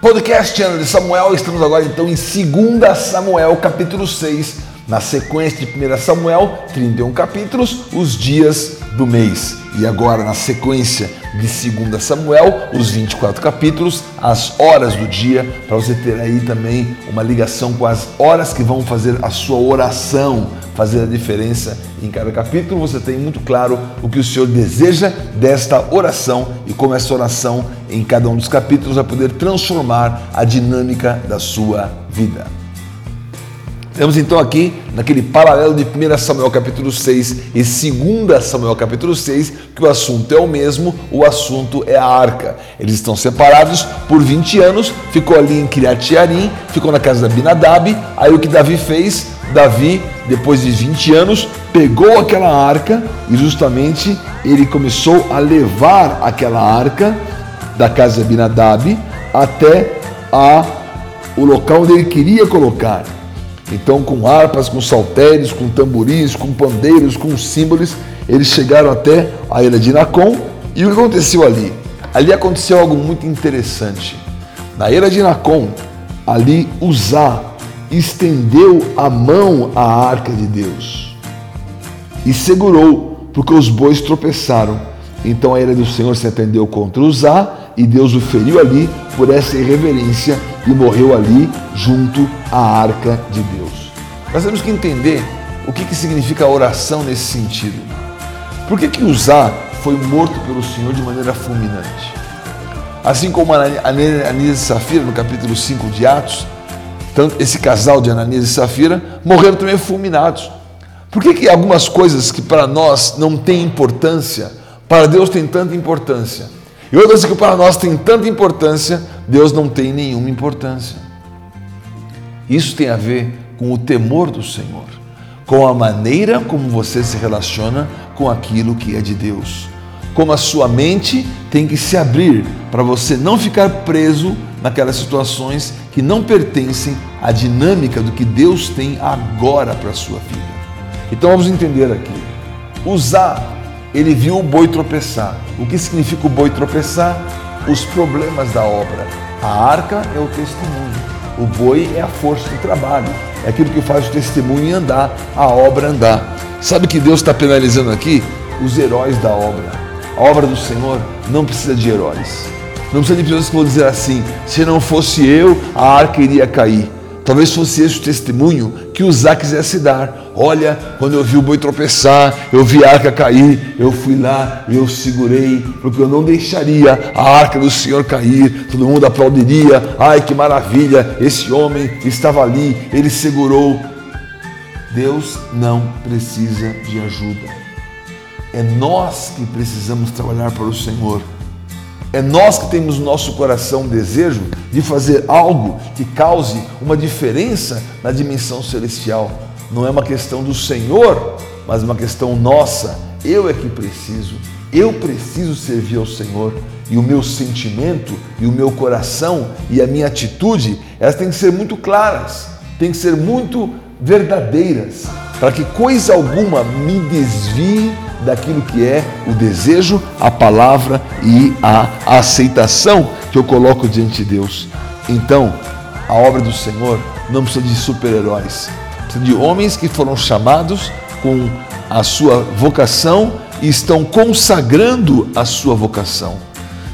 Podcast Ano de Samuel, estamos agora então em 2 Samuel, capítulo 6, na sequência de 1 Samuel, 31 capítulos, os dias do mês. E agora, na sequência de 2 Samuel, os 24 capítulos, as horas do dia, para você ter aí também uma ligação com as horas que vão fazer a sua oração, fazer a diferença em cada capítulo. Você tem muito claro o que o Senhor deseja desta oração e como essa oração em cada um dos capítulos vai poder transformar a dinâmica da sua vida. Temos então aqui, naquele paralelo de 1 Samuel capítulo 6 e 2 Samuel capítulo 6, que o assunto é o mesmo, o assunto é a arca. Eles estão separados por 20 anos, ficou ali em Kiriat Yarim, ficou na casa da Binadab, aí o que Davi fez? Davi, depois de 20 anos, pegou aquela arca e justamente ele começou a levar aquela arca da casa de Binadab até a, o local onde ele queria colocar. Então, com harpas, com saltérios, com tamborins, com pandeiros, com símbolos, eles chegaram até a ilha de Nacon. E o que aconteceu ali? Ali aconteceu algo muito interessante. Na ilha de Nacon, ali Uzá estendeu a mão à arca de Deus e segurou, porque os bois tropeçaram. Então a ira do Senhor se atendeu contra Uzá e Deus o feriu ali por essa irreverência e morreu ali junto à arca de Deus. Nós temos que entender o que, que significa a oração nesse sentido. Por que, que Uzá foi morto pelo Senhor de maneira fulminante? Assim como Ananias e Safira, no capítulo 5 de Atos, esse casal de Ananias e Safira morreram também fulminados. Por que, que algumas coisas que para nós não têm importância, para Deus tem tanta importância? E outras que para nós têm tanta importância, Deus não tem nenhuma importância. Isso tem a ver com o temor do Senhor, com a maneira como você se relaciona com aquilo que é de Deus. Como a sua mente tem que se abrir para você não ficar preso naquelas situações que não pertencem à dinâmica do que Deus tem agora para a sua vida. Então vamos entender aqui. Usar, ele viu o boi tropeçar. O que significa o boi tropeçar? Os problemas da obra. A arca é o testemunho. O boi é a força do trabalho. É aquilo que faz o testemunho andar, a obra andar. Sabe que Deus está penalizando aqui? Os heróis da obra. A obra do Senhor não precisa de heróis. Não precisa de pessoas que vão dizer assim: se não fosse eu, a arca iria cair. Talvez fosse esse o testemunho que Uzá quisesse dar. Olha, quando eu vi o boi tropeçar, eu vi a arca cair, eu fui lá eu segurei, porque eu não deixaria a arca do Senhor cair. Todo mundo aplaudiria. Ai, que maravilha! Esse homem estava ali, ele segurou. Deus não precisa de ajuda. É nós que precisamos trabalhar para o Senhor. É nós que temos no nosso coração um desejo de fazer algo que cause uma diferença na dimensão celestial. Não é uma questão do Senhor, mas uma questão nossa. Eu é que preciso. Eu preciso servir ao Senhor e o meu sentimento e o meu coração e a minha atitude, elas têm que ser muito claras, têm que ser muito verdadeiras, para que coisa alguma me desvie daquilo que é o desejo, a palavra e a aceitação que eu coloco diante de Deus. Então, a obra do Senhor não precisa de super-heróis, precisa de homens que foram chamados com a sua vocação e estão consagrando a sua vocação.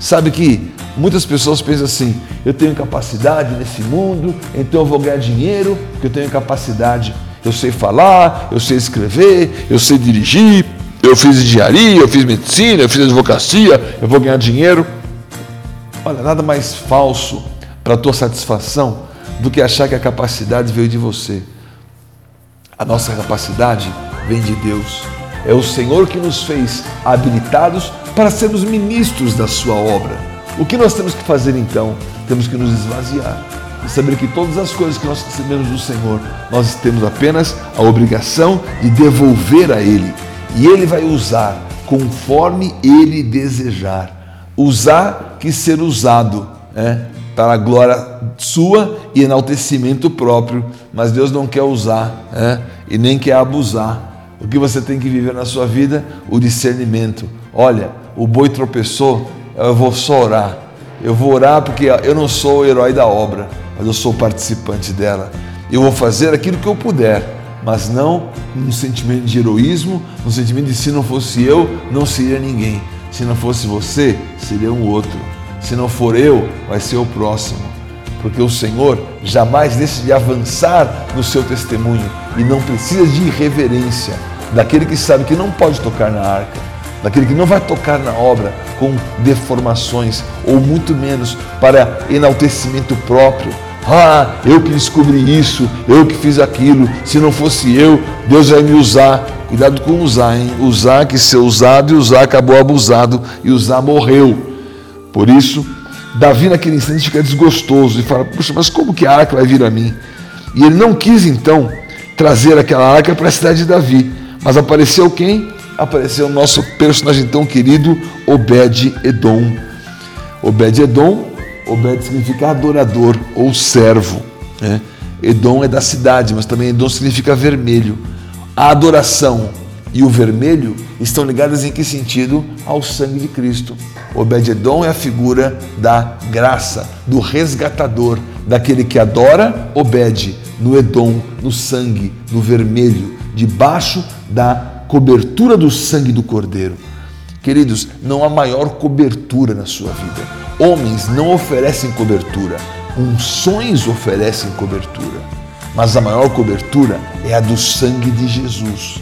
Sabe que muitas pessoas pensam assim: eu tenho capacidade nesse mundo, então eu vou ganhar dinheiro, porque eu tenho capacidade. Eu sei falar, eu sei escrever, eu sei dirigir, eu fiz engenharia, eu fiz medicina, eu fiz advocacia, eu vou ganhar dinheiro. Olha, nada mais falso para a tua satisfação do que achar que a capacidade veio de você. A nossa capacidade vem de Deus. É o Senhor que nos fez habilitados para sermos ministros da sua obra. O que nós temos que fazer então? Temos que nos esvaziar e saber que todas as coisas que nós recebemos do Senhor, nós temos apenas a obrigação de devolver a Ele e ele vai usar conforme ele desejar. Usar que ser usado, né? para a glória sua e enaltecimento próprio, mas Deus não quer usar né? e nem quer abusar. O que você tem que viver na sua vida? O discernimento. Olha, o boi tropeçou, eu vou só orar. eu vou orar porque eu não sou o herói da obra, mas eu sou participante dela. Eu vou fazer aquilo que eu puder, mas não num sentimento de heroísmo, num sentimento de se não fosse eu, não seria ninguém. Se não fosse você, seria um outro. Se não for eu, vai ser o próximo. Porque o Senhor jamais deixa de avançar no seu testemunho e não precisa de irreverência daquele que sabe que não pode tocar na arca, daquele que não vai tocar na obra com deformações ou muito menos para enaltecimento próprio. Ah, eu que descobri isso, eu que fiz aquilo. Se não fosse eu, Deus vai me usar. Cuidado com usar, hein? Usar que ser usado e usar acabou abusado e usar morreu. Por isso, Davi naquele instante fica desgostoso e fala: Puxa, mas como que a arca vai vir a mim? E ele não quis então trazer aquela arca para a cidade de Davi. Mas apareceu quem? Apareceu o nosso personagem tão querido, Obed-Edom. Obed-Edom, Obed significa adorador ou servo. Né? Edom é da cidade, mas também Edom significa vermelho. A adoração e o vermelho estão ligadas em que sentido? Ao sangue de Cristo. Obed-Edom é a figura da graça, do resgatador, daquele que adora Obed no Edom, no sangue, no vermelho, debaixo da cobertura do sangue do Cordeiro. Queridos, não há maior cobertura na sua vida. Homens não oferecem cobertura, unções oferecem cobertura. Mas a maior cobertura é a do sangue de Jesus.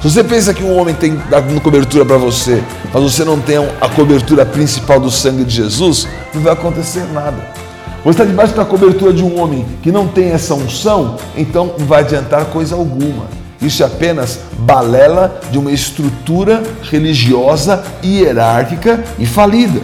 Se você pensa que um homem tem dado cobertura para você, mas você não tem a cobertura principal do sangue de Jesus, não vai acontecer nada. Você está debaixo da cobertura de um homem que não tem essa unção, então não vai adiantar coisa alguma. Isso é apenas balela de uma estrutura religiosa hierárquica e falida.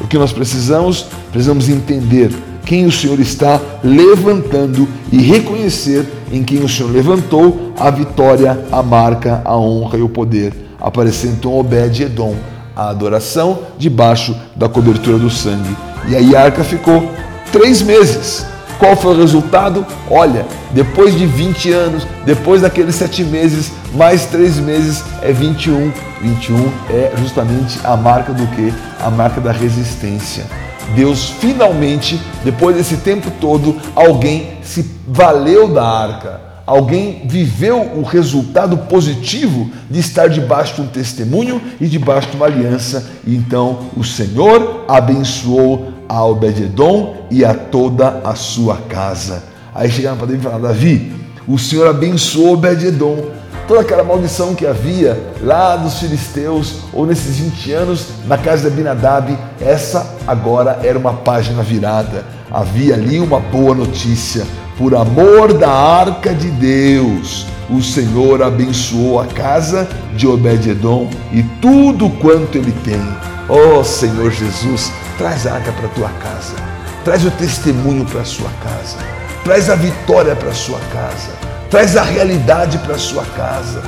O que nós precisamos, precisamos entender quem o Senhor está levantando e reconhecer em quem o Senhor levantou a vitória, a marca, a honra e o poder. Aparecendo então Obed-Edom, a adoração debaixo da cobertura do sangue. E aí a arca ficou três meses qual foi o resultado? Olha, depois de 20 anos, depois daqueles sete meses, mais três meses é 21. 21 é justamente a marca do que? A marca da resistência. Deus finalmente, depois desse tempo todo, alguém se valeu da arca. Alguém viveu o resultado positivo de estar debaixo de um testemunho e debaixo de uma aliança. E então o Senhor abençoou a Obed-Edom e a toda a sua casa. Aí chegaram para Davi e falaram, Davi, o Senhor abençoou Obed-Edom. Toda aquela maldição que havia lá dos filisteus, ou nesses 20 anos na casa de Abinadab, essa agora era uma página virada. Havia ali uma boa notícia. Por amor da arca de Deus, o Senhor abençoou a casa de Obed-Edom e tudo quanto ele tem. Ó oh, Senhor Jesus, Traz a arca para a tua casa. Traz o testemunho para a sua casa. Traz a vitória para a sua casa. Traz a realidade para a sua casa.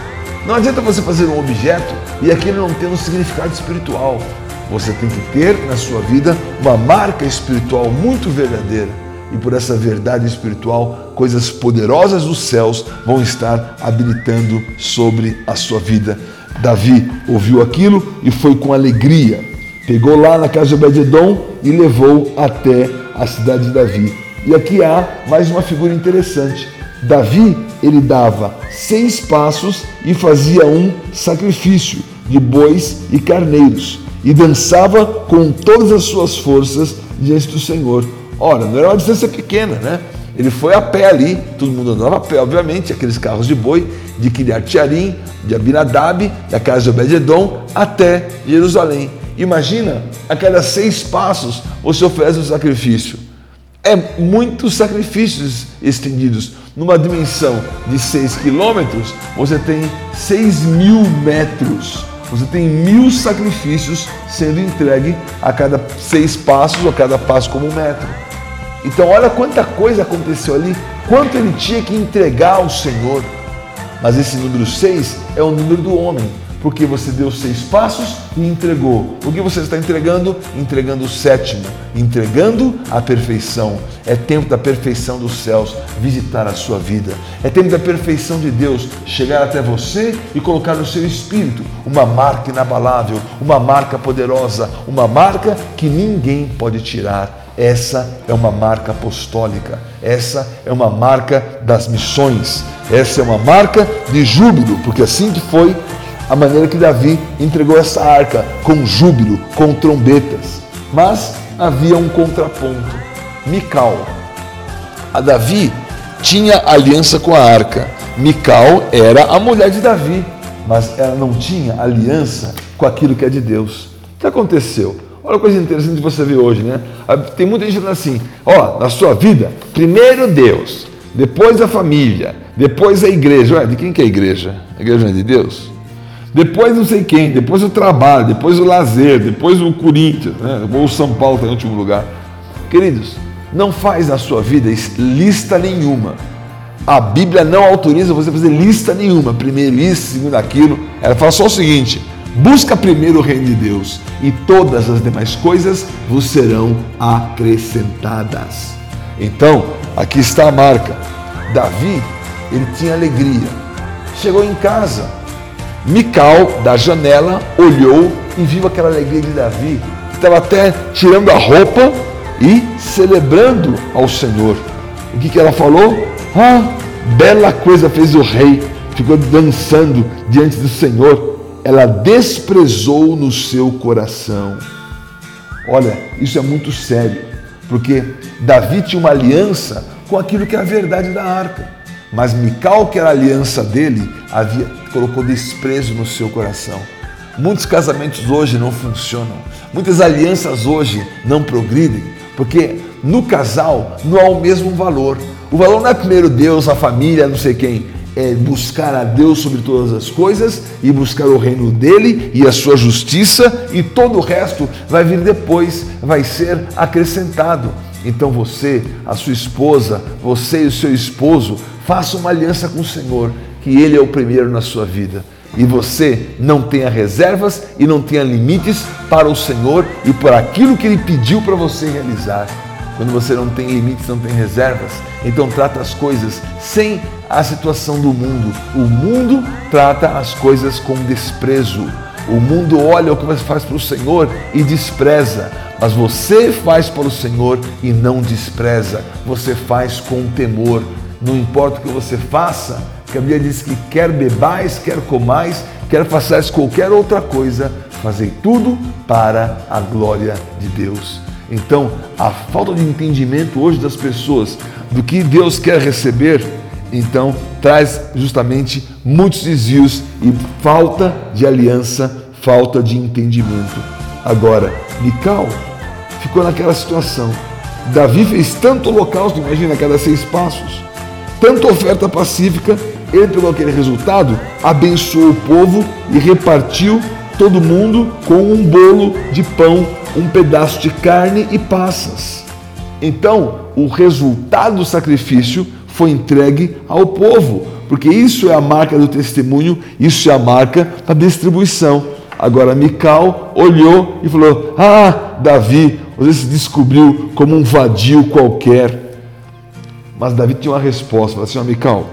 Não adianta você fazer um objeto e aquele não ter um significado espiritual. Você tem que ter na sua vida uma marca espiritual muito verdadeira. E por essa verdade espiritual, coisas poderosas dos céus vão estar habilitando sobre a sua vida. Davi ouviu aquilo e foi com alegria Pegou lá na casa de Obed-Edom e levou até a cidade de Davi. E aqui há mais uma figura interessante. Davi, ele dava seis passos e fazia um sacrifício de bois e carneiros e dançava com todas as suas forças diante do Senhor. Ora, não era uma distância pequena, né? Ele foi a pé ali, todo mundo andava a pé, obviamente, aqueles carros de boi, de Kiriat Yarim, de Abinadab, da casa de Obed-Edom, até Jerusalém. Imagina, a cada seis passos você oferece um sacrifício. É muitos sacrifícios estendidos. Numa dimensão de 6 quilômetros, você tem 6 mil metros. Você tem mil sacrifícios sendo entregue a cada seis passos, ou a cada passo como um metro. Então, olha quanta coisa aconteceu ali, quanto ele tinha que entregar ao Senhor. Mas esse número 6 é o número do homem porque você deu seis passos e entregou. O que você está entregando? Entregando o sétimo, entregando a perfeição. É tempo da perfeição dos céus visitar a sua vida. É tempo da perfeição de Deus chegar até você e colocar no seu espírito uma marca inabalável, uma marca poderosa, uma marca que ninguém pode tirar. Essa é uma marca apostólica, essa é uma marca das missões, essa é uma marca de júbilo, porque assim que foi a maneira que Davi entregou essa arca, com júbilo, com trombetas. Mas havia um contraponto. Mical. A Davi tinha aliança com a arca. Mical era a mulher de Davi, mas ela não tinha aliança com aquilo que é de Deus. O que aconteceu? Olha a coisa interessante de você ver hoje, né? Tem muita gente falando assim: ó, na sua vida, primeiro Deus, depois a família, depois a igreja. Ué, de quem que é a igreja? A igreja não é de Deus? Depois não sei quem, depois o trabalho, depois o lazer, depois o Corinthians, né? ou o São Paulo está em último lugar. Queridos, não faz na sua vida lista nenhuma. A Bíblia não autoriza você a fazer lista nenhuma. Primeiro isso, segundo aquilo. Ela fala só o seguinte: busca primeiro o reino de Deus e todas as demais coisas vos serão acrescentadas. Então, aqui está a marca. Davi, ele tinha alegria. Chegou em casa, Mical, da janela, olhou e viu aquela alegria de Davi, que estava até tirando a roupa e celebrando ao Senhor. O que, que ela falou? Ah, bela coisa fez o rei, ficou dançando diante do Senhor. Ela desprezou no seu coração. Olha, isso é muito sério, porque Davi tinha uma aliança com aquilo que é a verdade da arca. Mas Mical, que era a aliança dele, havia, colocou desprezo no seu coração. Muitos casamentos hoje não funcionam, muitas alianças hoje não progridem, porque no casal não há o mesmo valor. O valor não é primeiro Deus, a família, não sei quem, é buscar a Deus sobre todas as coisas e buscar o reino dele e a sua justiça, e todo o resto vai vir depois, vai ser acrescentado. Então você, a sua esposa, você e o seu esposo Faça uma aliança com o Senhor, que Ele é o primeiro na sua vida. E você não tenha reservas e não tenha limites para o Senhor e por aquilo que Ele pediu para você realizar. Quando você não tem limites, não tem reservas, então trata as coisas sem a situação do mundo. O mundo trata as coisas com desprezo. O mundo olha o que você faz para o Senhor e despreza, mas você faz para o Senhor e não despreza. Você faz com temor, não importa o que você faça, que a Bíblia diz que quer bebais, quer comais, quer façais qualquer outra coisa, fazei tudo para a glória de Deus. Então, a falta de entendimento hoje das pessoas do que Deus quer receber, então traz justamente muitos desvios e falta de aliança, falta de entendimento. Agora, Mical ficou naquela situação. Davi fez tanto holocausto, imagina, cada seis passos tanta oferta pacífica, ele pegou aquele resultado, abençoou o povo e repartiu todo mundo com um bolo de pão, um pedaço de carne e passas. Então, o resultado do sacrifício foi entregue ao povo, porque isso é a marca do testemunho, isso é a marca da distribuição. Agora Mical olhou e falou: Ah, Davi, você se descobriu como um vadio qualquer mas Davi tinha uma resposta, falou assim, Mical,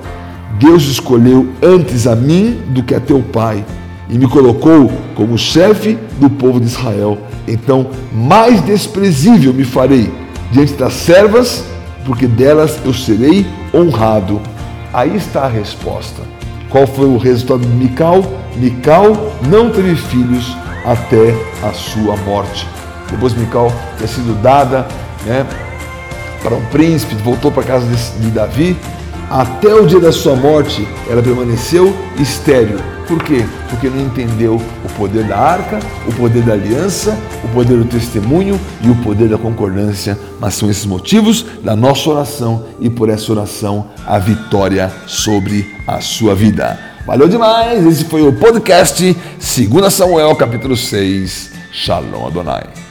Deus escolheu antes a mim do que a teu pai e me colocou como chefe do povo de Israel. Então, mais desprezível me farei diante das servas, porque delas eu serei honrado. Aí está a resposta. Qual foi o resultado de Mical? Mical não teve filhos até a sua morte. Depois Mical ter sido dada, né, para um príncipe, voltou para a casa de, Davi. Até o dia da sua morte, ela permaneceu estéril. Por quê? Porque não entendeu o poder da arca, o poder da aliança, o poder do testemunho e o poder da concordância. Mas são esses motivos da nossa oração e por essa oração a vitória sobre a sua vida. Valeu demais! Esse foi o podcast 2 Samuel, capítulo 6. Shalom Adonai.